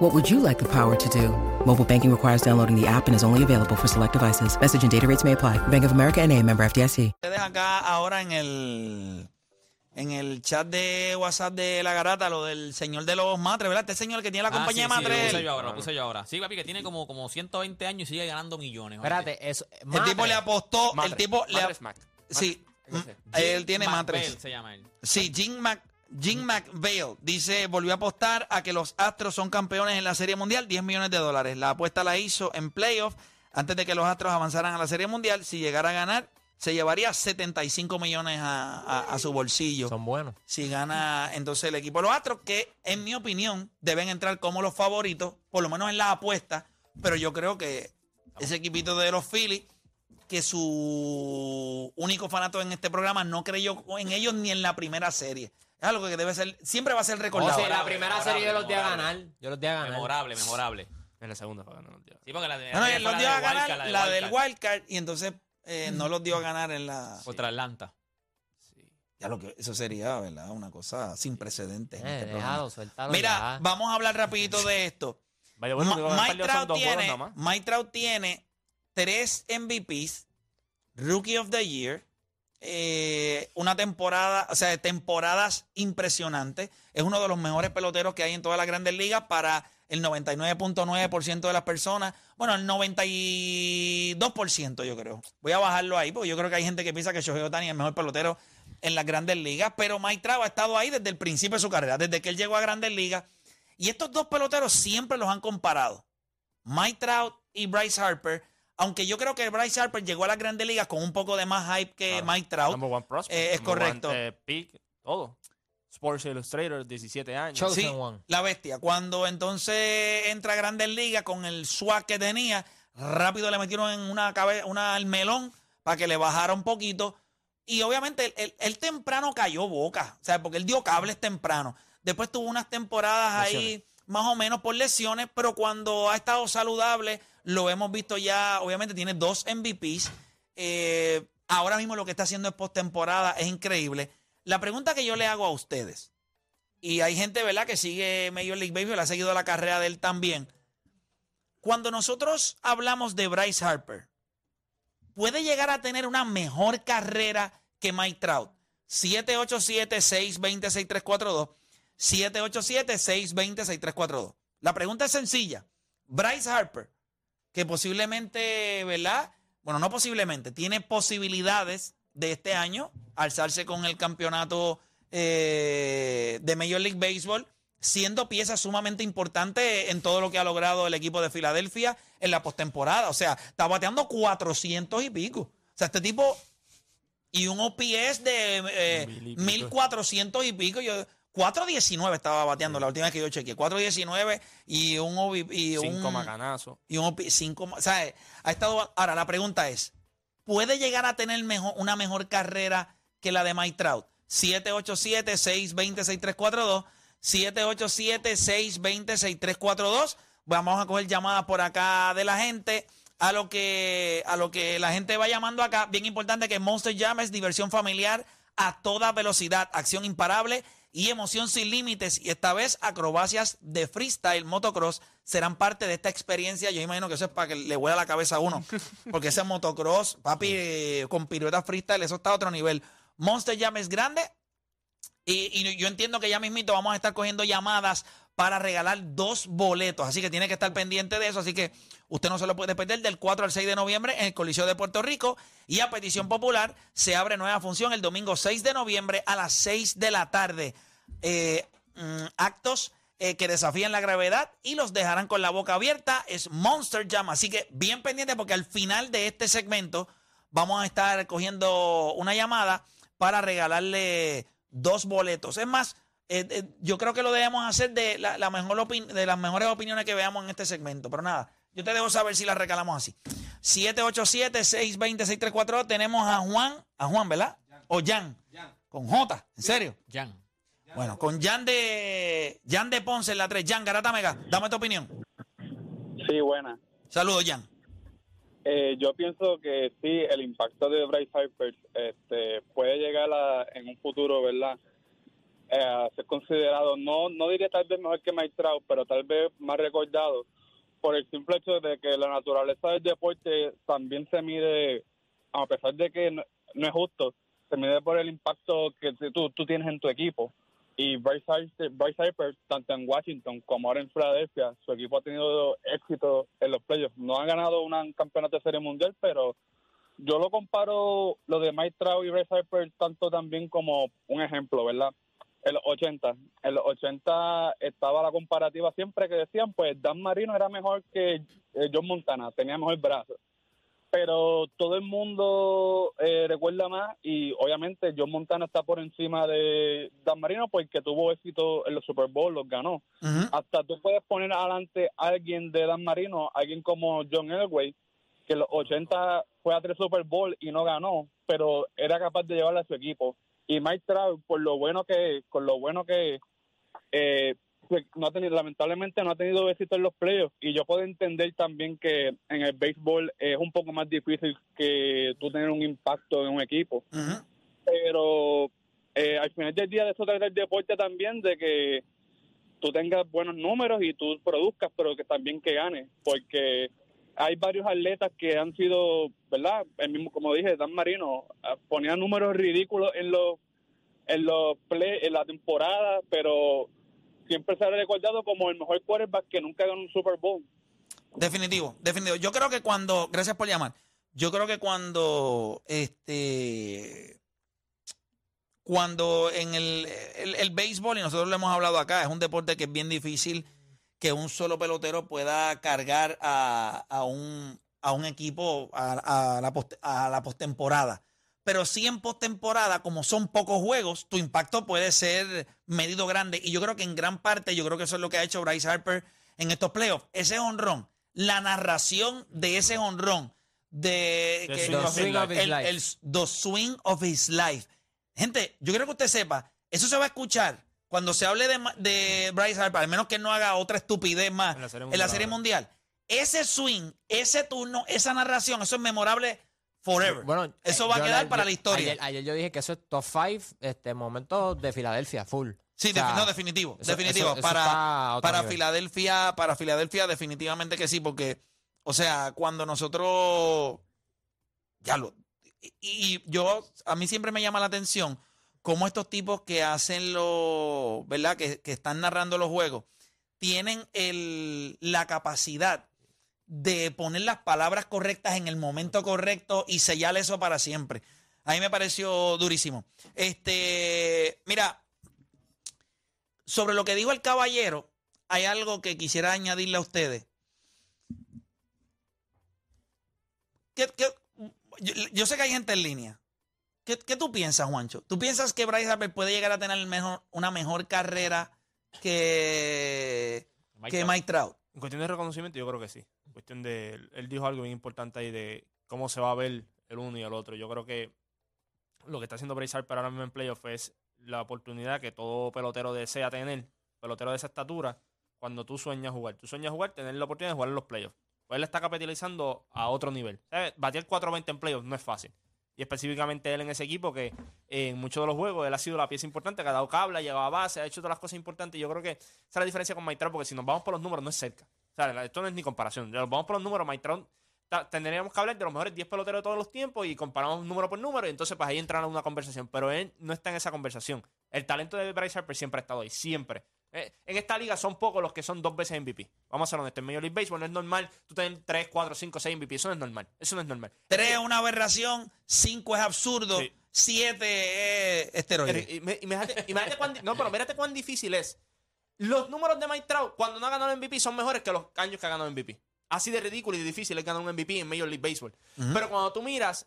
What would you like the power to do? Mobile banking requires downloading the app and is only available for select devices. Message and data rates may apply. Bank of America and a member FDIC. Ustedes acá ahora en el en el chat de WhatsApp de la garata, lo del señor de los matres, ¿verdad? Este señor que tiene la Ah, compañía sí, sí, de lo puse matres. yo ahora, lo puse yo ahora. Sí, papi, que tiene como, como 120 años y sigue ganando millones. oye. Espérate, eso. el tipo le apostó, el Matres, tipo le Matres Mac. Sí, Matres. mm, él tiene matres. se llama él. Sí, Jim Mac Jim McVale dice, volvió a apostar a que los Astros son campeones en la Serie Mundial, 10 millones de dólares. La apuesta la hizo en playoff antes de que los Astros avanzaran a la Serie Mundial. Si llegara a ganar, se llevaría 75 millones a, a- a su bolsillo. Son buenos. Si gana entonces el equipo de los Astros, que en mi opinión deben entrar como los favoritos, por lo menos en las apuestas, pero yo creo que ese equipito de los Phillies, que su único fanato en este programa no creyó en ellos ni en la primera serie. Es algo que debe ser, siempre va a ser O recordado. sea, la Memorable, primera serie yo los di a ganar. Yo los di a ganar. Memorable, memorable. En la segunda fue ganando el tío. Sí, porque la de No, no, la él los dio la a de Wildcard, ganar de la del Wildcard, y entonces eh, no los dio a ganar en la... Contra Atlanta. Ya lo que eso sería, ¿verdad? Una cosa sin precedentes. en Eh, este déjalo, suéltalo. Mira, ya. vamos a hablar rapidito de esto. Vaya, bueno, Ma- los Trout tiene. Mike Trout tiene tres MVPs, Rookie of the Year, eh, una temporada, o sea, temporadas impresionantes. Es uno de los mejores peloteros que hay en todas las grandes ligas para el 99.9% de las personas. Bueno, el 92% yo creo. Voy a bajarlo ahí porque yo creo que hay gente que piensa que Shohei Ohtani es el mejor pelotero en las grandes ligas, pero Mike Trout ha estado ahí desde el principio de su carrera, desde que él llegó a grandes ligas. Y estos dos peloteros siempre los han comparado. Mike Trout y Bryce Harper, aunque yo creo que Bryce Harper llegó a las grandes ligas con un poco de más hype que Claro. Mike Trout. Number one prospect, Eh, es number one, correcto. eh, pick, todo. Sports Illustrator, 17 años. Chosen Sí, one. la bestia. Cuando entonces entra a Grandes Ligas con el swag que tenía, rápido le metieron en una cabeza, una al melón para que le bajara un poquito. Y obviamente él, él- él temprano cayó boca, o sea, porque él dio cables temprano. Después tuvo unas temporadas ahí más o menos por lesiones, pero cuando ha estado saludable, lo hemos visto ya, obviamente tiene dos MVPs. Eh, ahora mismo lo que está haciendo es postemporada, es increíble. La pregunta que yo le hago a ustedes, y hay gente, ¿verdad?, que sigue Major League Baseball, ha seguido la carrera de él también. Cuando nosotros hablamos de Bryce Harper, puede llegar a tener una mejor carrera que Mike Trout. 787-620-6342. 787-620-6342. La pregunta es sencilla. Bryce Harper, que posiblemente, ¿verdad? Bueno, no posiblemente, tiene posibilidades de este año alzarse con el campeonato eh, de Major League Baseball, siendo pieza sumamente importante en todo lo que ha logrado el equipo de Filadelfia en la postemporada. O sea, está bateando 400 y pico. O sea, este tipo y un OPS de eh, Mil y pico. 1400 y pico. Yo, 419 estaba bateando la última vez que yo chequeé. 419 y un y un, Cinco macanazos. y un cinco, o sea, ha estado ahora la pregunta es, ¿puede llegar a tener mejor, una mejor carrera que la de Mike Trout? 787-620-6342 787-620-6342 Vamos a coger llamadas por acá de la gente. A lo que a lo que la gente va llamando acá, bien importante que Monster Jam es diversión familiar a toda velocidad, acción imparable y emoción sin límites. Y esta vez acrobacias de freestyle motocross serán parte de esta experiencia. Yo imagino que eso es para que le vuela la cabeza a uno. Porque ese motocross, papi, eh, con piruetas freestyle, eso está a otro nivel. Monster Jam es grande. Y, y yo entiendo que ya mismito vamos a estar cogiendo llamadas para regalar dos boletos. Así que tiene que estar pendiente de eso. Así que usted no se lo puede perder del 4 al 6 de noviembre en el Coliseo de Puerto Rico. Y a petición popular se abre nueva función el domingo 6 de noviembre a las 6 de la tarde. Eh, mm, actos eh, que desafían la gravedad y los dejarán con la boca abierta. Es Monster Jam. Así que bien pendiente porque al final de este segmento vamos a estar cogiendo una llamada para regalarle dos boletos. Es más, eh, eh, yo creo que lo debemos hacer de, la, la mejor de las mejores opiniones que veamos en este segmento. Pero nada, Yo te dejo saber si la recalamos así. 787-620-6342. Tenemos a Juan, a Juan, ¿verdad? O Jan. Con J, ¿en serio? Jan. Bueno, con Jan de Jan de Ponce en la 3. Jan Garata Mega, dame tu opinión. Sí, buena. Saludos, Jan. Eh, yo pienso que sí, el impacto de Bryce Harper este, puede llegar a, en un futuro, ¿verdad? Eh, a ser considerado, no no diría tal vez mejor que Mike Trout, pero tal vez más recordado por el simple hecho de que la naturaleza del deporte también se mide, a pesar de que no, es justo, se mide por el impacto que tú, tú tienes en tu equipo. Y Bryce Harper, tanto en Washington como ahora en Filadelfia, su equipo ha tenido éxito en los playoffs. No han ganado un campeonato de serie mundial, pero yo lo comparo lo de Mike Trout y Bryce Harper tanto también como un ejemplo, ¿verdad? En los 80. En los 80 estaba la comparativa siempre que decían, pues Dan Marino era mejor que eh, John Montana, tenía mejor brazo. Pero todo el mundo eh, recuerda más y obviamente John Montana está por encima de Dan Marino porque tuvo éxito en los Super Bowl, los ganó hasta tú puedes poner adelante a alguien de Dan Marino, alguien como John Elway, que en los 80 fue a tres Super Bowl y no ganó, pero era capaz de llevarle a su equipo. Y Mike Trout, por lo bueno que, con lo bueno que eh, pues, no ha tenido, lamentablemente no ha tenido éxito en los playoffs. Y yo puedo entender también que en el béisbol es un poco más difícil que tú tener un impacto en un equipo pero eh, al final del día de eso trata el deporte también de que tú tengas buenos números y tú produzcas, pero que también que ganes, porque hay varios atletas que han sido, ¿verdad? El mismo, como dije, Dan Marino ah, ponía números ridículos en los en los play, en la temporada, pero siempre se ha recordado como el mejor quarterback que nunca ganó un Super Bowl. Definitivo, definitivo. Yo creo que cuando, gracias por llamar, yo creo que cuando, este, cuando en el, el, el béisbol, y nosotros lo hemos hablado acá, es un deporte que es bien difícil que un solo pelotero pueda cargar a, a un, a un equipo a, a la post- a la postemporada. Pero sí en postemporada, como son pocos juegos, tu impacto puede ser medido grande. Y yo creo que en gran parte, yo creo que eso es lo que ha hecho Bryce Harper en estos playoffs. Ese honrón, la narración de ese honrón, de The que- swing of his life. of his el, life. el- the swing of his life. Gente, yo quiero que usted sepa, eso se va a escuchar cuando se hable de, de Bryce Harper, al menos que no haga otra estupidez más En la Serie en la Mundial Serie ahora. Mundial. Ese swing, ese turno, esa narración, eso es memorable forever. Bueno, eso eh, va a quedar la- para yo- la historia. Ayer, ayer yo dije que eso es top 5 este, momentos de Filadelfia, full. Sí, O sea, defi- no, definitivo, eso- definitivo. eso- eso para para nivel. Filadelfia, para Filadelfia, definitivamente que sí, porque, o sea, cuando nosotros, ya lo, y, y yo, a mí siempre me llama la atención cómo estos tipos que hacen lo, ¿verdad? Que, están narrando los juegos, tienen el, la capacidad de poner las palabras correctas en el momento correcto y sellar eso para siempre. A mí me pareció durísimo. Este, mira, sobre lo que dijo el caballero, hay algo que quisiera añadirle a ustedes. ¿Qué- qué- yo, yo sé que hay gente en línea. ¿Qué, qué tú piensas, Juancho? ¿Tú piensas que Bryce Harper puede llegar a tener mejor, una mejor carrera que, Mike que Trout. Mike Trout? En cuestión de reconocimiento, yo creo que sí. En cuestión de. Él dijo algo bien importante ahí de cómo se va a ver el uno y el otro. Yo creo que lo que está haciendo Bryce Harper ahora mismo en playoff es la oportunidad que todo pelotero desea tener, pelotero de esa estatura, cuando tú sueñas jugar. Tú sueñas jugar, tener la oportunidad de jugar en los playoffs. Pues él está capitalizando a otro nivel. ¿Sabes? Batear 4-20 en playoffs no es fácil. Y específicamente él en ese equipo que eh, en muchos de los juegos él ha sido la pieza importante, que ha dado cable, ha llegado a base, ha hecho todas las cosas importantes. Yo creo que esa es la diferencia con Trout, porque si nos vamos por los números no es cerca. Esto no es ni comparación. Nos vamos por los números, ta- tendríamos que hablar de los mejores 10 peloteros de todos los tiempos y comparamos número por número y entonces pues ahí entrará una conversación. Pero él no está en esa conversación. El talento de Bryce Harper siempre ha estado ahí, siempre. Eh, en esta liga son pocos los que son dos veces MVP. Vamos a ser honestos. En Major League Baseball no es normal tú tener 3, 4, 5, 6 MVP. Eso no es normal. Eso no es normal. Tres es una aberración, cinco es absurdo, Sí. siete es esteroide. Imagínate, imagínate cuán, no, pero mírate cuán difícil es. Los números de Mike Trout cuando no ha ganado el MVP son mejores que los años que ha ganado el MVP. Así de ridículo y difícil es ganar un MVP en Major League Baseball. Pero cuando tú miras,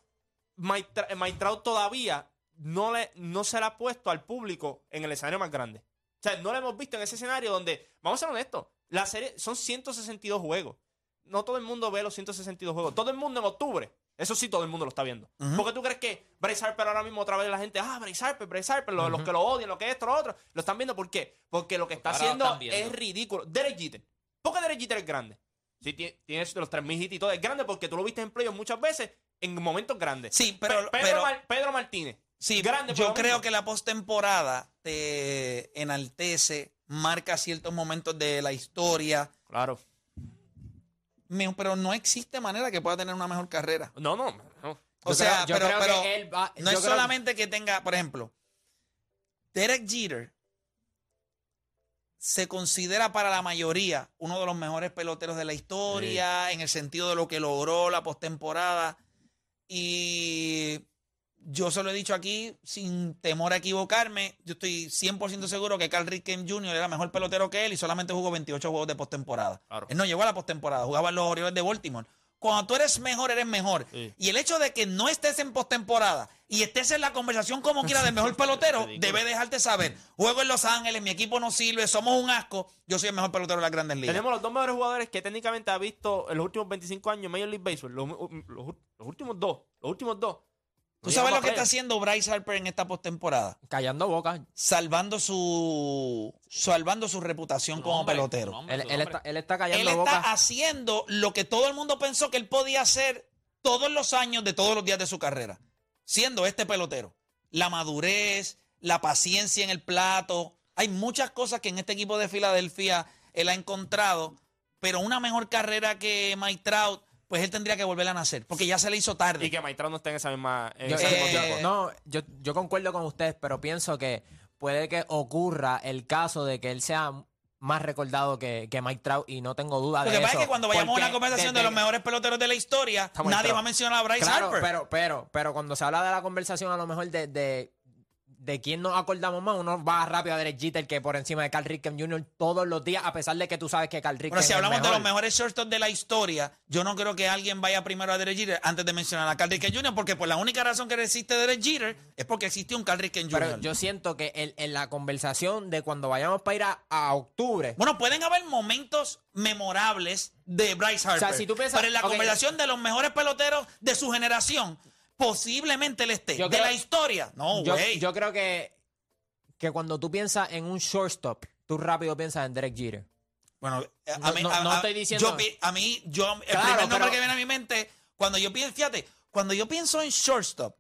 Mike, Trout todavía no, le, no se le ha puesto al público en el escenario más grande. O sea, no lo hemos visto en ese escenario donde, vamos a ser honestos, la serie son 162 juegos. no todo el mundo ve los 162 juegos. Todo el mundo en octubre. Eso sí, todo el mundo lo está viendo. ¿Por qué tú crees que Bryce Harper ahora mismo otra vez la gente, ah, Bryce Harper, Bryce Harper, los, los que lo odian, lo que esto, lo otro, lo están viendo? ¿Por qué? Porque lo que está haciendo es ridículo. Derek Jeter. ¿Por qué Derek Jeter es grande? Sí, tie- tiene los 3.000 hits y todo. Es grande porque tú lo viste en playoffs muchas veces en momentos grandes. Sí, pero- Pe- Pedro, pero- Mar- Pedro Martínez. Sí, grande yo creo que la postemporada te enaltece, marca ciertos momentos de la historia, Claro. me- pero no existe manera que pueda tener una mejor carrera. No, no. no. O Yo sea, creo- pero, pero él va- no es creo- solamente que tenga, por ejemplo, Derek Jeter se considera para la mayoría uno de los mejores peloteros de la historia en el sentido de lo que logró la postemporada y yo se lo he dicho aquí sin temor a equivocarme, yo estoy 100% seguro que Carl Ripken Jr. era mejor pelotero que él y solamente jugó 28 juegos de postemporada. Claro. Él no llegó a la postemporada, jugaba en los Orioles de Baltimore. Cuando tú eres mejor, eres mejor. Sí. Y el hecho de que no estés en postemporada y estés en la conversación como quiera del mejor pelotero, debe dejarte saber. Juego en Los Ángeles, mi equipo no sirve, somos un asco. Yo soy el mejor pelotero de las grandes ligas. Tenemos los dos mejores jugadores que técnicamente ha visto en los últimos 25 años Major League Baseball. Los, los- los últimos dos. Los últimos dos. ¿Tú No sabes lo que está haciendo Bryce Harper en esta postemporada? Callando boca. Salvando su salvando su reputación como pelotero. Él, su él está, él está Él callando está boca. haciendo lo que todo el mundo pensó que él podía hacer todos los años de todos los días de su carrera, siendo este pelotero. La madurez, la paciencia en el plato. Hay muchas cosas que en este equipo de Filadelfia él ha encontrado, pero una mejor carrera que Mike Trout, pues él tendría que volver a nacer, porque ya se le hizo tarde. Y que Maitrao no esté en esa misma. En Yo, eh, tiempo. no, yo, yo concuerdo con ustedes, pero pienso que puede que ocurra el caso de que él sea más recordado que, que Mike Trout y no tengo duda Lo de que eso. pasa es que cuando vayamos a una conversación de, los mejores peloteros de la historia, nadie Trout. va a mencionar a Bryce Claro, Harper. pero, pero, pero cuando se habla de la conversación a lo mejor de, de, de quién nos acordamos más, uno va rápido a Derek Jeter que por encima de Carl Ripken Jr. todos los días, a pesar de que tú sabes que Carl Ripken Pero si es hablamos de los mejores shortstops de la historia, yo no creo que alguien vaya primero a Derek Jeter antes de mencionar a Carl Ripken Jr., porque por la única razón que existe Derek Jeter es porque existe un Carl Ripken Jr. Pero yo siento que en, en la conversación de cuando vayamos para ir a, a octubre, Bueno, pueden haber momentos memorables de Bryce Harper. sea, si tú piensas- pero en la conversación de los mejores peloteros de su generación, posiblemente él esté. Yo de creo- la historia. No, yo, güey. yo creo que, que cuando tú piensas en un shortstop, tú rápido piensas en Derek Jeter. Bueno, a No, mí, no- a- no a- estoy diciendo- yo pi- a mí, yo, el Claro, primer nombre pero- que viene a mi mente, cuando yo pienso, fíjate, cuando yo pienso en shortstop,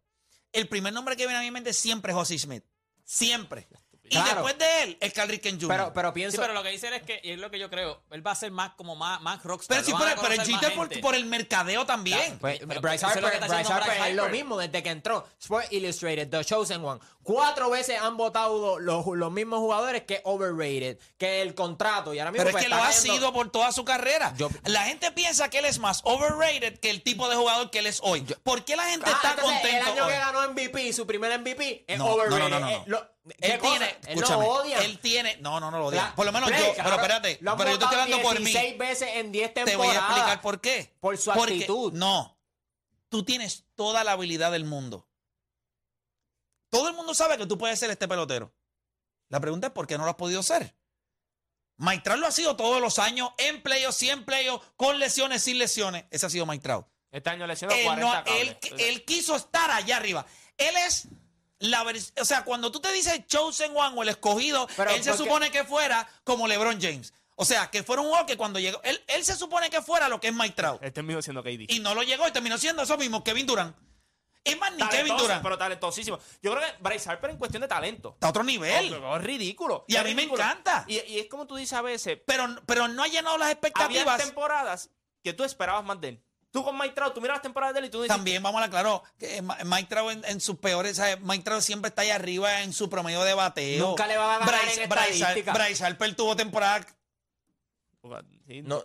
el primer nombre que viene a mi mente siempre es Ozzie Smith. Siempre. Y Claro. después de él, es Carl Ripken Jr. Pero, pero Sí, pienso... pero lo que dice él es que, y es lo que yo creo, él va a ser más como más, más rockstar. Pero sí, pero, el más Jeter por, el mercadeo también. Pues, Pero Bryce es Harper, que está Bryce Harper Bryce es lo mismo desde que entró. Sport Illustrated, The Chosen One. Cuatro veces han votado los, los mismos jugadores que overrated, que el contrato. Y ahora mismo Pero es pues, que lo ha sido por toda su carrera. Yo- la gente piensa que él es más overrated que el tipo de jugador que él es hoy. ¿Por qué la gente Ah, está entonces, contento El año hoy? que ganó MVP, su primer MVP, es No, no, overrated. no, no, no. Eh, lo- ¿qué Él cosa? tiene, Él escúchame, lo odia. él tiene, no, no, no lo odia. La- Por lo menos Play, yo, cabrón, pero espérate, lo pero yo te estoy hablando por mí. 16 veces en 10 Te temporadas. voy a explicar por qué. Por su Porque- actitud. No. Tú tienes toda la habilidad del mundo. Todo el mundo sabe que tú puedes ser este pelotero. La pregunta es por qué no lo has podido ser. Trout lo ha sido todos los años, en playoffs, 100 playoffs, con lesiones, sin lesiones. Ese ha sido Trout. Este año lesionó Él, 40 no- él, él quiso estar allá arriba. Él es la O sea, cuando tú te dices Chosen One o el escogido, Pero, él se supone que fuera como LeBron James. O sea, que fuera un jugador que cuando llegó. Él, él se supone que fuera lo que es Mike Trout. Este mismo siendo KD. Y no lo llegó y terminó siendo eso mismo, Kevin Durant. Es más, ni Kevin Durant. pero talentosísimo. Yo creo que Bryce Harper en cuestión de talento. Está a otro nivel. Oh, es ridículo. Y a Es mí me ridículo. encanta. Y, y es como tú dices a veces, Pero, pero no ha llenado las había expectativas. temporadas que tú esperabas más de él. Tú con Mike Trout, tú miras las temporadas de él y tú dices, También vamos a aclarar que Ma- Mike Trout en, en sus peores, ¿sabes? Mike Trout siempre está ahí arriba en su promedio de bateo. Nunca le va a ganar Bryce, en Bryce, estadística. Bryce Harper tuvo temporada. Sí, No.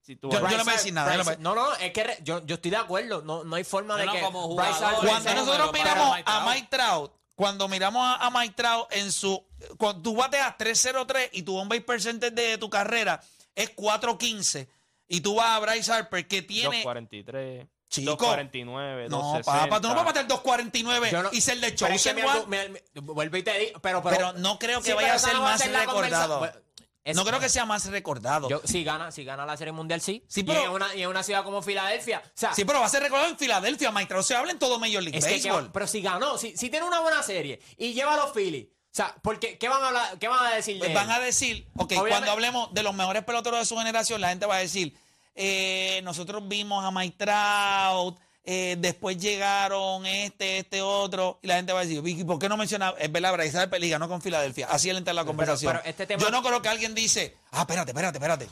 si tú Yo- vas- yo no voy a decir nada, Bryce- no, no, es que re- yo, yo estoy de acuerdo. No, no hay forma de No, no, que como Bryce jugador, Harper Cuando nosotros miramos Mike a. Mike Trout, cuando miramos a, a Mike Trout en su. Cuando tú bateas 3-0-3 y tu on base percentage de tu carrera es 4-15 y tú vas a Bryce Harper que tiene. 2.43, Chico. 2.49, No, 2.60. papá, tú no puedes bater 2.49 Yo no- y ser de Chosen vuelvo y te digo, pero, pero, Pero no creo que Sí, vaya a ser no más recordado. Es- no creo que sea más recordado. Yo, si gana, si gana la Serie Mundial, sí. Sí, Y pero- en una, y en una ciudad como Filadelfia. O sea, sí, pero va a ser recordado en Filadelfia, Trout se habla en todo Major League es que, que- Baseball. pero si ganó, si, si tiene una buena serie y lleva a los Phillies. O sea, porque, ¿qué van a hablar? ¿Qué van a decir de Pues él? van a decir, ok, Obviamente- cuando hablemos de los mejores peloteros de su generación, la gente va a decir, eh, nosotros vimos a Mike Trout, eh, después llegaron este, este otro, y la gente va a decir, Vicky, ¿por qué no menciona? Es verdad, Harper y ganó con Filadelfia. Así él entra en la conversación. pero este tema- Yo no creo que alguien dice, ah, espérate, espérate, espérate.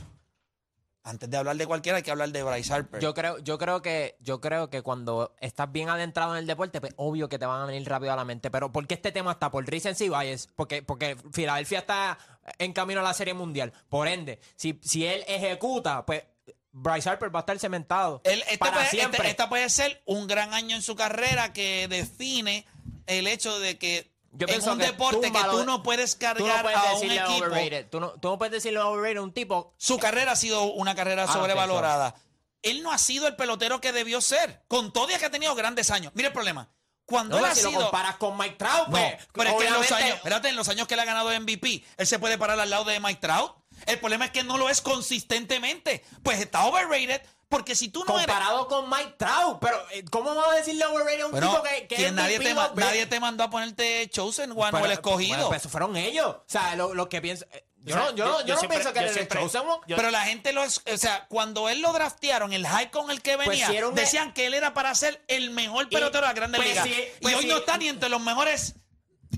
Antes de hablar de cualquiera hay que hablar de Bryce Harper. Yo creo, yo creo que, yo creo que cuando estás bien adentrado en el deporte, pues obvio que te van a venir rápido a la mente. Pero ¿por qué este tema está? Por recency bias. Porque, porque Filadelfia está en camino a la Serie Mundial. Por ende, si, si él ejecuta, pues Bryce Harper va a estar cementado. Él- este para puede- siempre. este- esta puede ser un gran año en su carrera que define el hecho de que Yo en pienso un que deporte que túmbalo tú no puedes Tú no cargar puedes a un decirle equipo. overrated. Tú no, tú no puedes decirle overrated a un tipo. Su carrera ha sido una carrera Ah, sobrevalorada. Él no ha sido el pelotero que debió ser. Con todo y que ha tenido grandes años. Mira el problema. Cuando No, él ha si lo sido. comparas con Mike Trout, No, pues, pero es que en los obviamente- años, espérate, en los años que él ha ganado MVP, él se puede parar al lado de Mike Trout. El problema es que no lo es consistentemente. Pues está overrated, porque si tú no eres. comparado con Mike Trout. Pero, eh, ¿cómo vas a decirle overrated a un Bueno, tipo que, que ¿quién- es nadie, te, ma- nadie te mandó a ponerte Chosen One o Pero- el escogido. bueno, pues eso fueron ellos. O sea, lo, lo que pienso. eh, Yo, O sea, no, yo, no- yo- yo yo no siempre- pienso que yo el chosen one. Pero la gente lo es, o sea, cuando él lo draftearon, el hype con el que Pues venía, si decían que él era para ser el mejor pelotero de la Grandes pues Ligas. si- y pues hoy si- no está ni entre los mejores,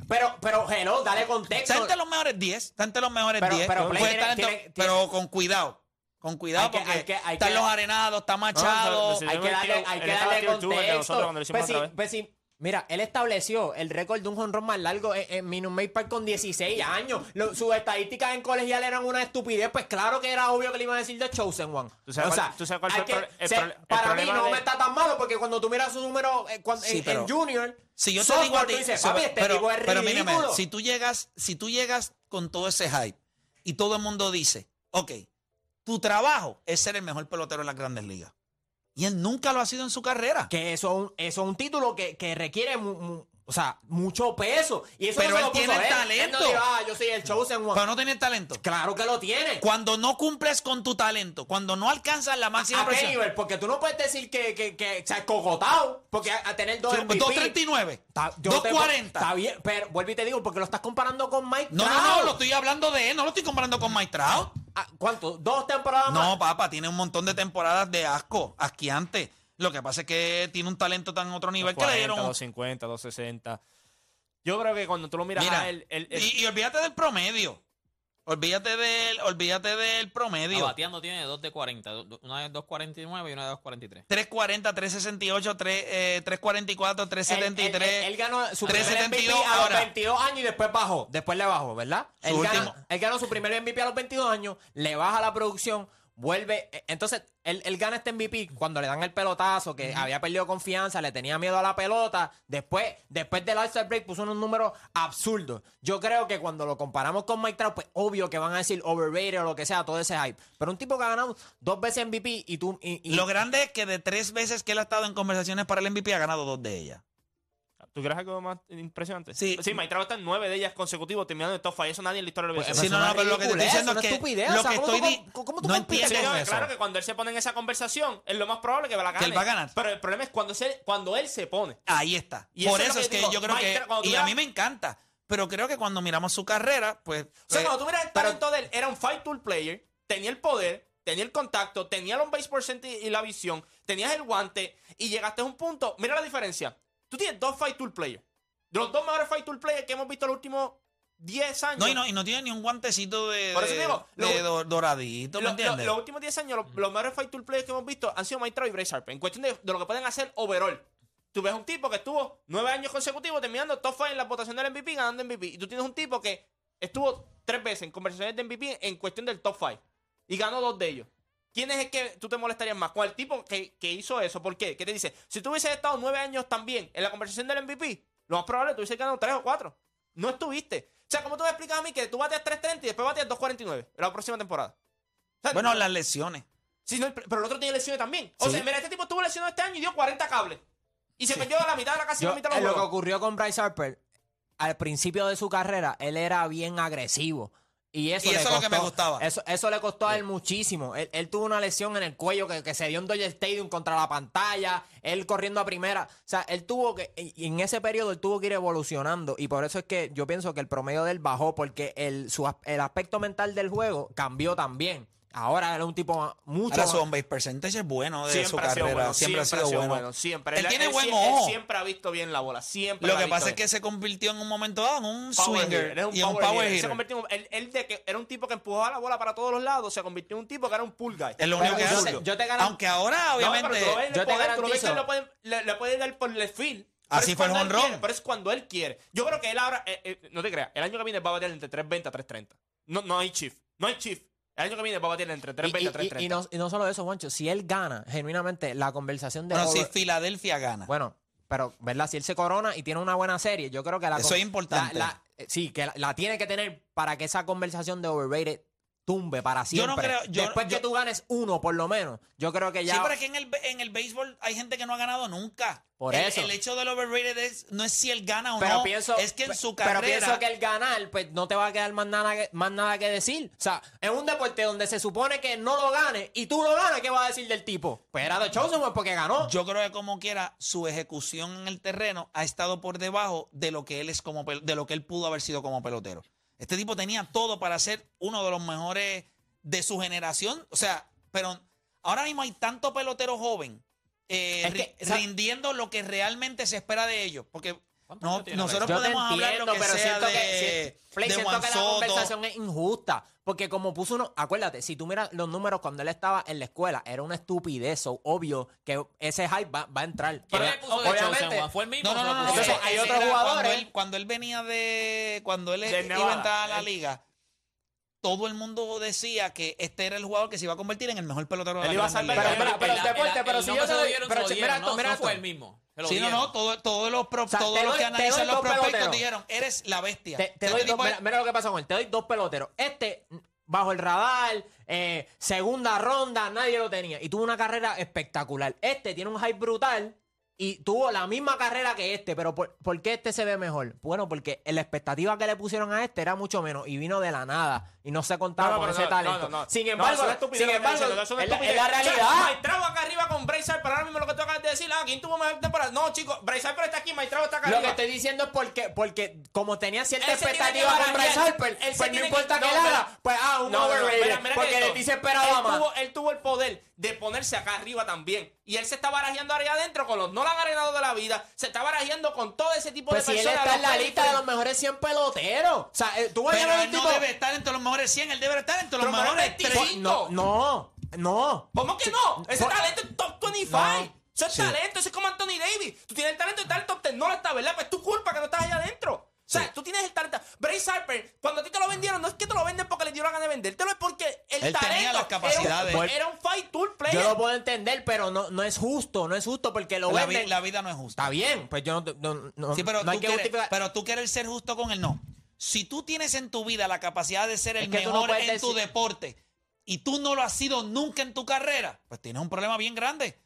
Pero, pero, hello, dale está contexto. entre los mejores 10, está entre los mejores Pero- 10. pero Play Puede tiene- estar entre- tiene- pero con cuidado. Con cuidado Hay que- porque hay que- hay están que- los arenados, está Machado. No, hay que darle, hay que darle contexto. nosotros cuando lo hicimos Pues otra sí, pues sí. Mira, él estableció el récord de un jonrón más largo en, en Minute Maid Park con 16 años. Lo- sus estadísticas en colegial eran una estupidez. Pues claro que era obvio que le iban a decir de Chosen One. ¿Tú sabes o sea, cuál- tú sabes cuál fue el que- pro- el se- el para mí no de- me está tan malo porque cuando tú miras su número eh, cuando- Sí, en, pero- en Junior, Si yo te digo a ti, dices, papi, este pero, tipo es pero mírame, si tú llegas, si tú llegas con todo ese hype y todo el mundo dice, ok, tu trabajo es ser el mejor pelotero en las Grandes Ligas. Y él nunca lo ha sido en su carrera. Que eso, es un- eso es un título que, que requiere mu- mu- o sea, mucho peso. Y eso Pero no se él tiene él. talento. Él no dijo, ah, yo soy el chosen one. Pero no tiene talento. Claro que lo tiene. Cuando no cumples con tu talento, cuando no alcanzas la máxima ¿A qué presión. nivel? Porque tú no puedes decir que, que, que o sea, cogotado. Porque a, a tener dos Sí, MVP. 239, Está- yo te- 240. Está bien, pero vuelvo y te digo, porque lo estás comparando con Mike No, no, Trout. no, lo estoy hablando de él, no lo estoy comparando con Mike Trout. Ah, ¿Cuánto? ¿Dos temporadas más? No, papá, tiene un montón de temporadas de asco, asquiante. Lo que pasa es que tiene un talento tan otro nivel que le 40, dieron. 250, 260. Yo creo que cuando tú lo miras Mira, a él, él- él- y, y olvídate del promedio. Olvídate del, olvídate del promedio. bateando tiene 2 de 40. do- Una de 2.49 y una de 2.43. 340, 368, 3, eh, 344, Él, 373. él- él- él ganó su primer 372 MVP a los ahora. 22 años y después bajó. Después le bajó, ¿verdad? Él, último. él ganó su primer MVP a los 22 años, le baja la producción, vuelve. eh, Entonces, él, él gana este MVP cuando le dan el pelotazo, que había perdido confianza, le tenía miedo a la pelota. Después, después del All-Star Break puso unos números absurdos. Yo creo que cuando lo comparamos con Mike Trout, pues obvio que van a decir overrated o lo que sea, todo ese hype. Pero un tipo que ha ganado dos veces MVP y tú. y- y- Lo grande es que de tres veces que él ha estado en conversaciones para el MVP ha ganado dos de ellas. ¿Tú crees algo más impresionante? Sí. Sí, Mike está en nueve de ellas consecutivos terminando en top five. Eso nadie en la historia lo Pues. Sí, eso no, es no, pero lo que te estoy diciendo es que estupidez. lo O sea, que ¿cómo tú estoy di- cómo tú no Sí, no, eso? claro que cuando él se pone en esa conversación, es lo más probable que la gane. Que él va a ganar. Pero el problema es cuando, se, cuando él se pone. Ahí está. Y Por eso es eso lo es que que digo, yo creo Mike que. Y a mí me encanta. Pero creo que cuando miramos su carrera, pues. O sea, eh, cuando tú miras el pero- talento de él, era un fight tool player, tenía el poder, tenía el contacto, tenía el on-base percentage y la visión, tenías el guante y llegaste a un punto. Mira la diferencia. Tú tienes dos fight tool players. De los dos mejores fight tool players que hemos visto en los últimos 10 años. No, y no, y no tiene ni un guantecito de, Por eso de- digo, de lo- do- doradito, ¿me Lo- lo- entiendes? los últimos 10 años, los, los mejores fight tool players que hemos visto han sido Trout y Bryce Harper. En cuestión de, de lo que pueden hacer overall. Tú ves un tipo que estuvo 9 años consecutivos terminando top 5 en la votación del MVP, ganando MVP. Y tú tienes un tipo que estuvo tres veces en conversaciones de MVP en cuestión del top 5. Y ganó dos de ellos. ¿Quién es el que tú te molestarías más? Con el tipo que, que hizo eso. ¿Por qué? ¿Qué te dice? Si tú hubieses estado nueve años también en la conversación del MVP, lo más probable es que tú hubieses ganado tres o cuatro. No estuviste. O sea, ¿cómo tú me explicas a mí que tú bateas 3.30 y después bateas 2.49 en la próxima temporada? O sea, Bueno, no- las lesiones. Sí, no, pero el otro tiene lesiones también. O Sí. sea, mira, este tipo estuvo lesionado este año y dio 40 cables. Y se perdió la mitad de la casi Yo- la mitad de eh, los lo que ocurrió con Bryce Harper, al principio de su carrera, él era bien agresivo. Y eso, Y le eso es lo que me costó- gustaba. Eso, eso le costó a él muchísimo. Él, él tuvo una lesión en el cuello que, que se dio en Dodger Stadium contra la pantalla, él corriendo a primera. O sea, él tuvo que, y en ese periodo él tuvo que ir evolucionando. Y por eso es que yo pienso que el promedio de él bajó, porque el, su, el aspecto mental del juego cambió también. Ahora él es un tipo mucho Ahora su on base percentage es bueno de su Siempre ha sido carrera. bueno, siempre, ha sido bueno. Siempre. Él tiene buen sie- ojo. Él siempre ha visto bien la bola. Siempre Lo que pasa es que se convirtió en un momento dado en un Power swinger un y en un power power hitter. Él se convirtió en- él, él de que era un tipo que empujaba la bola para todos los lados, se convirtió en un tipo que era un pull guy. Es lo único que hace. yo te garan- Aunque ahora, No, obviamente, pero tú lo ves en yo el te poder, tú lo ves que garantizo- lo pueden- le, le pueden dar por el field. Así fue el él quiere, Pero es cuando él quiere. Yo creo que él ahora, eh, eh, no te creas, el año que viene va a batear entre 320 a 330. No, no hay chief. No hay chief. El año que viene va a batear entre 320 Y, a 330. y- y no, y no solo eso, Juancho, si él gana, genuinamente, la conversación de bueno, si over- Filadelfia gana. Bueno, pero, ¿verdad? Si él se corona y tiene una buena serie, yo creo que la... Eso es importante. la- la- eh, sí, que la, la tiene que tener para que esa conversación de overrated tumbe para Yo no siempre. creo- yo- Después yo- que tú ganes uno, por lo menos, yo creo que ya... Sí, pero es que en el, en el béisbol hay gente que no ha ganado nunca. Por El- eso. El hecho del overrated es, no es si él gana o pero no. pienso, es que en su pero carrera. pienso que el ganar, pues no te va a quedar más nada, que, más nada que decir. O sea, en un deporte donde se supone que no lo gane y tú lo ganas, ¿qué vas a decir del tipo? Pues era de Chosen pues, porque ganó. Yo creo que como quiera, su ejecución en el terreno ha estado por debajo de lo que él es como de lo que él pudo haber sido como pelotero. Este tipo tenía todo para ser uno de los mejores de su generación. O sea, pero ahora mismo hay tanto pelotero joven eh, rindiendo lo que realmente se espera de ellos. Porque ¿Cuántos no- nosotros Yo te podemos hablar entiendo, lo que pero sea siento de, que, Play, de siento Juan que la conversación es injusta. Porque como puso uno, acuérdate, si tú miras los números cuando él estaba en la escuela, era una estupidez, so, obvio que ese hype va, va a entrar. ¿Quién Pero, le puso obviamente? ¿Fue el mismo? No, no, no, Entonces, él? hay él otros jugadores. Cuando él, cuando él venía de. Cuando él De iba a Nevada. entrar a la liga, todo el mundo decía que este era el jugador que se iba a convertir en el mejor pelotero de Él la iba a salvar-. Pero, pero, pero, El- deporte, pero si yo se lo dieron, pero mira esto, no, mira fue el mismo. Sí, no, no, todo- todos los, pro- O sea, todos los que analizan los prospectos peloteros. dijeron, eres la bestia. Te, te Este doy dos, mira, mira lo que pasa con él. Te doy dos peloteros. Este, bajo el radar, eh, segunda ronda, nadie lo tenía. Y tuvo una carrera espectacular. Este tiene un hype brutal y tuvo la misma carrera que este. Pero ¿por, por qué este se ve mejor? Bueno, porque la expectativa que le pusieron a este era mucho menos y vino de la nada. Y no se contaba No, con pero ese no, talento. no, no, no. Sin embargo, sin embargo, es la, realidad. Maitrao acá arriba con Bryce Harper, ahora mismo lo que tú acabas de decir, ah, ¿quién tuvo mejor temporada? No, chicos, Bryce Harper está aquí, Maitrao está acá Lo que arriba. estoy diciendo es porque, porque como tenía cierta Él expectativa con Él se pues no importa que- él mira. pues ah, un No, no, no, overrated, mira, mira porque de ti se esperaba él más. Tuvo, él tuvo el poder de ponerse acá arriba también. Y él se está barajeando ahí adentro con los no la han arenado de la vida. Se está barajeando con todo ese tipo Pues de si él personas. está en la lista de los mejores 100 peloteros. O sea, eh, tú vas a Pero él un no tipo... debe estar entre los mejores 100, él debe estar entre los Pero mejor mejores 25. 3. No, no, no. ¿Cómo que no? Ese talento es top 25. No. Eso es Sí. talento, eso es como Anthony Davis. Tú tienes el talento de estar en top 10, no lo está, ¿verdad? Pues es tu culpa que no estás allá adentro. O sea, Sí. tú tienes el talento. Bryce Harper, cuando a ti te lo vendieron, no es que te lo venden porque le dio la gana de vendértelo, es porque el Él tenía talento las capacidades. Era un, era un fight tool player. Yo lo puedo entender, pero no, no es justo, no es justo porque lo La, vi- venden. la vida no es justa. Está bien, pues yo no, no, no, Sí, pero, no hay tú que quieres, justificar. pero tú quieres ser justo con él, no. Si tú tienes en tu vida la capacidad de ser el Es que tú no mejor en tu deporte y tú no lo has sido nunca en tu carrera, pues tienes un problema bien grande.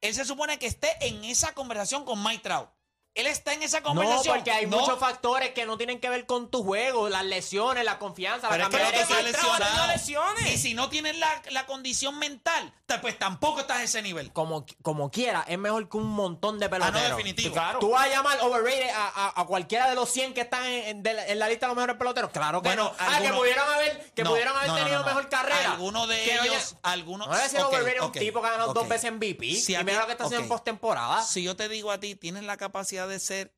Él se supone que esté en esa conversación con Mike Trout. Él está en esa no, conversación. porque hay No, muchos factores que no tienen que ver con tu juego, las lesiones, la confianza, Pero la es que no lesionado. lesiones. Y si no tienes la, la condición mental, te- pues tampoco estás a ese nivel. como, como quiera, es mejor que un montón de Ah, peloteros. no, definitivo. Claro. ¿Tú vas a llamar overrated a, a- a cualquiera de los 100 que están en, la, en la lista de los mejores peloteros? Claro que Bueno, no. Ah, que pudieron haber, que No, pudieron haber no, no, tenido no, no. mejor carrera. Alguno de Que no ellos, haya- algunos. No voy a decir ok, overrated a un tipo que ha ganado dos veces MVP. Si y mira lo que está haciendo en postemporada. Si yo te digo a ti, tienes la capacidad de ser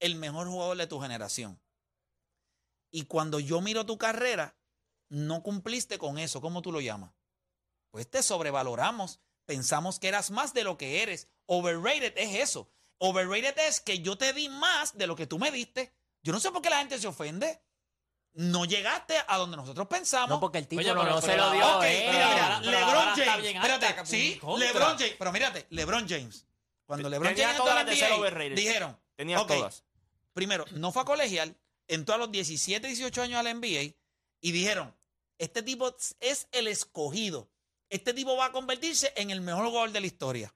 el mejor jugador de tu generación. Y cuando yo miro tu carrera, no cumpliste con eso. ¿Cómo tú lo llamas? Pues te sobrevaloramos. Pensamos que eras más de lo que eres. Overrated es eso. Overrated es que yo te di más de lo que tú me diste. Yo no sé por qué la gente se ofende. No llegaste a donde nosotros pensamos. No, porque el Oye, título pero- no se pero lo dio. Ok, mira, mira, LeBron James. Espérate, sí. LeBron James. Pero mírate, LeBron James. Cuando LeBron Tenía James todas las NBA, overrated. dijeron, Tenía todas. primero, no fue a colegial, entró a los 17, 18 años a la NBA y dijeron, este tipo es el escogido. Este tipo va a convertirse en el mejor jugador de la historia.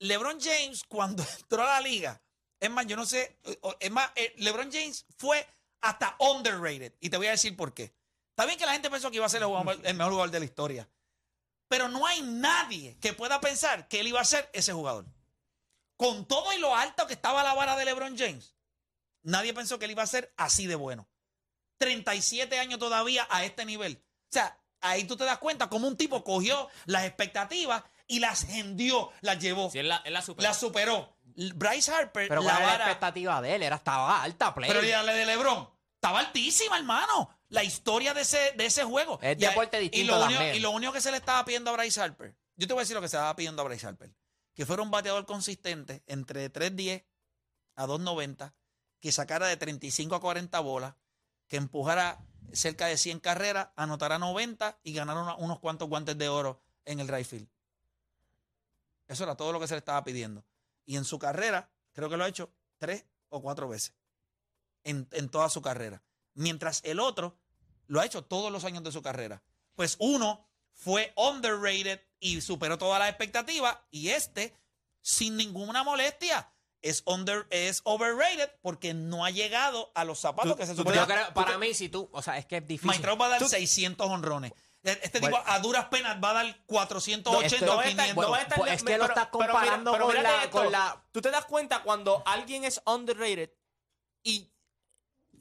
LeBron James, cuando entró a la liga, Es más, yo no sé. Es más, eh, LeBron James fue hasta underrated. Y te voy a decir por qué. Está bien que la gente pensó que iba a ser el, jugador- el mejor jugador de la historia. Pero no hay nadie que pueda pensar que él iba a ser ese jugador. Con todo y lo alto que estaba la vara de LeBron James, nadie pensó que él iba a ser así de bueno. 37 años todavía a este nivel. O sea, ahí tú te das cuenta cómo un tipo cogió las expectativas y las hendió, las llevó, él la, él la superó. las superó. L- Bryce Harper, Pero la ¿cuál era la vara, expectativa de él? Era, estaba alta, play. pero la de LeBron, estaba altísima, hermano. La historia de ese, de ese juego. Es Y deporte y distinto lo único- también. Y lo único que se le estaba pidiendo a Bryce Harper, yo te voy a decir lo que se estaba pidiendo a Bryce Harper, que fuera un bateador consistente entre 3.10 a 2.90, que sacara de 35 a 40 bolas, que empujara cerca de 100 carreras, anotara 90 y ganara una- unos cuantos guantes de oro en el right field. Eso era todo lo que se le estaba pidiendo. Y en su carrera, creo que lo ha hecho tres o cuatro veces. En, en toda su carrera. Mientras el otro lo ha hecho todos los años de su carrera. Pues uno fue underrated y superó todas las expectativas. Y este, sin ninguna molestia, es, under, es overrated porque no ha llegado a los zapatos Tú- que se tú Yo suponía. creo- para mí, si tú, o sea, es que es difícil. Trout va a dar Tú- 600 honrones. Este Bueno. tipo a duras penas va a dar 480 esto- o no a 500. Bueno, va a estar- pues es que lo estás comparando con la- con la- Tú te das cuenta cuando alguien es underrated y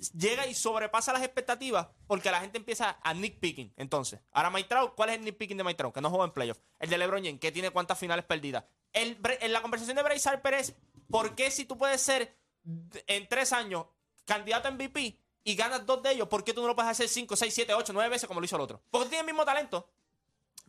llega y sobrepasa las expectativas porque la gente empieza a nitpicking. Entonces, ahora Mike ¿cuál es el nitpicking de Mike? Que no juega en playoffs. El de LeBron James, que tiene cuántas finales perdidas. El, en la conversación de Bryce es ¿por qué si tú puedes ser en tres años candidato a MVP y ganas dos de ellos, ¿por qué tú no lo puedes hacer cinco, seis, siete, ocho, nueve veces como lo hizo el otro? Porque tiene el mismo talento.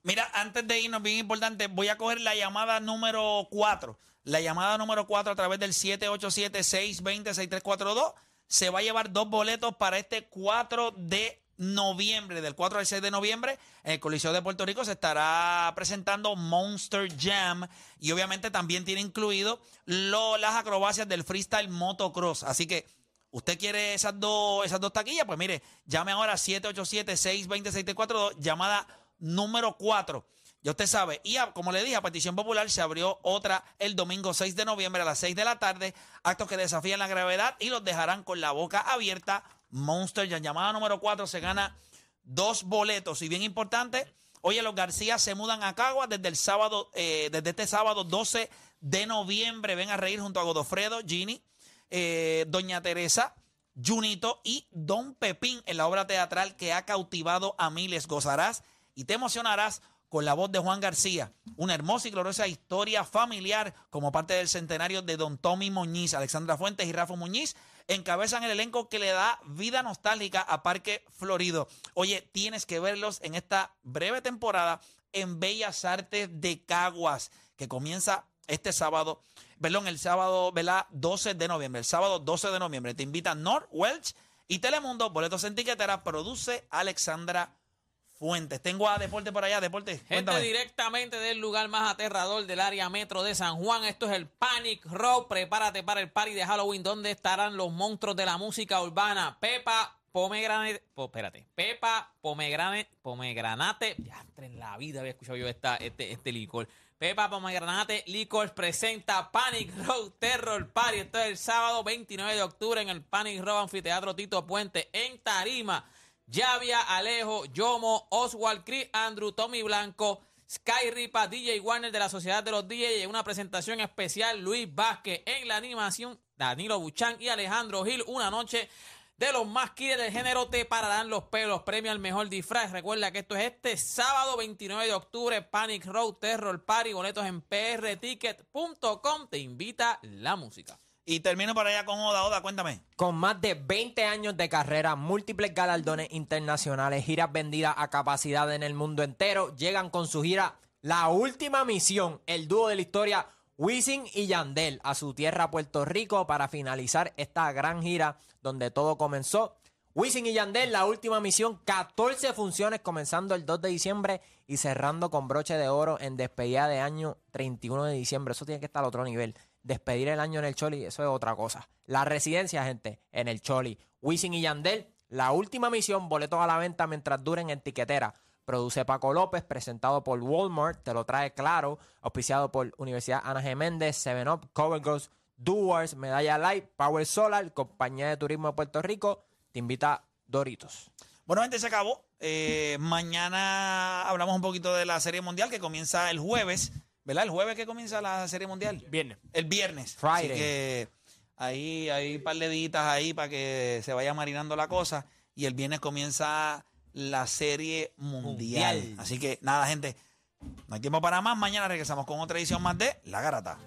Mira, antes de irnos, bien importante, voy a coger la llamada número 4. La llamada número 4 a través del 787-620-6342. Se va a llevar dos boletos para este 4 de noviembre, del 4 al 6 de noviembre. En el Coliseo de Puerto Rico se estará presentando Monster Jam y obviamente también tiene incluido lo- las acrobacias del freestyle motocross. Así que ¿Usted quiere esas dos, esas dos taquillas? Pues mire, llame ahora 787-620-6342, llamada número 4. Ya usted sabe. Y como le dije, a petición popular se abrió otra el domingo 6 de noviembre a las 6 de la tarde. Actos que desafían la gravedad y los dejarán con la boca abierta. Monster Jam. Llamada número 4 se gana dos boletos. Y bien importante, oye, los García se mudan a Caguas desde el sábado, eh, desde este sábado 12 de noviembre. Ven a reír junto a Godofredo, Gini, eh, Doña Teresa, Junito y Don Pepín en la obra teatral que ha cautivado a miles. Gozarás y te emocionarás con la voz de Juan García. Una hermosa y gloriosa historia familiar como parte del centenario de Don Tommy Muñiz, Alexandra Fuentes y Rafa Muñiz encabezan el elenco que le da vida nostálgica a Parque Florido. Oye, tienes que verlos en esta breve temporada en Bellas Artes de Caguas, que comienza este sábado, perdón, el sábado, ¿verdad? 12 de noviembre, el sábado 12 de noviembre. Te invitan North Welch y Telemundo, boletos en tiquetera, produce Alexandra Fuentes. Tengo a Deporte por allá, Deporte, Gente cuéntame. directamente del lugar más aterrador del área metro de San Juan. Esto es el Panic Row. Prepárate para el party de Halloween donde estarán los monstruos de la música urbana. Pepa, Pomegranate. po- espérate. Pepa, Pomegranate. Pomegranate. Ya en la vida había escuchado yo esta, este, este licor. Pepa, Pomegranate Licor presenta Panic Row Terror Party. Esto es el sábado 29 de octubre en el Panic Row Anfiteatro Tito Puente en Tarima. Yavia, Alejo, Yomo, Oswald, Chris Andrew, Tommy Blanco, Sky Ripa, DJ Warner de la Sociedad de los DJ en una presentación especial Luis Vázquez en la animación, Danilo Buchan y Alejandro Gil. Una noche de los más killers del género te pararán los pelos. Premio al mejor disfraz. Recuerda que esto es este sábado 29 de octubre. Panic Road Terror Party. Boletos en prticket.com. Te invita la música. Y termino por allá con Oda. Oda, cuéntame. Con más de 20 años de carrera, múltiples galardones internacionales, giras vendidas a capacidad en el mundo entero, llegan con su gira La Última Misión, el dúo de la historia Wisin y Yandel a su tierra Puerto Rico para finalizar esta gran gira donde todo comenzó. Wisin y Yandel, La Última Misión, 14 funciones comenzando el 2 de diciembre y cerrando con broche de oro en despedida de año 31 de diciembre. Eso tiene que estar a otro nivel despedir el año en el Choli, eso es otra cosa. La residencia, gente, en el Choli. Wisin y Yandel, la última misión, boletos a la venta mientras duren en tiquetera. Produce Paco López, presentado por Walmart, te lo trae claro, auspiciado por Universidad Ana G. Méndez, Seven Up, Cover Girls, Medalla Light, Power Solar, Compañía de Turismo de Puerto Rico, te invita Doritos. Bueno, gente, se acabó. Eh, mañana hablamos un poquito de la Serie Mundial que comienza el jueves, ¿verdad? El jueves que comienza la Serie Mundial. Viernes. El viernes. Friday. Así que ahí hay un par de editas ahí para que se vaya marinando la cosa. Y el viernes comienza la Serie Mundial. Mundial. Así que nada, gente. No hay tiempo para más. Mañana regresamos con otra edición más de La Garata.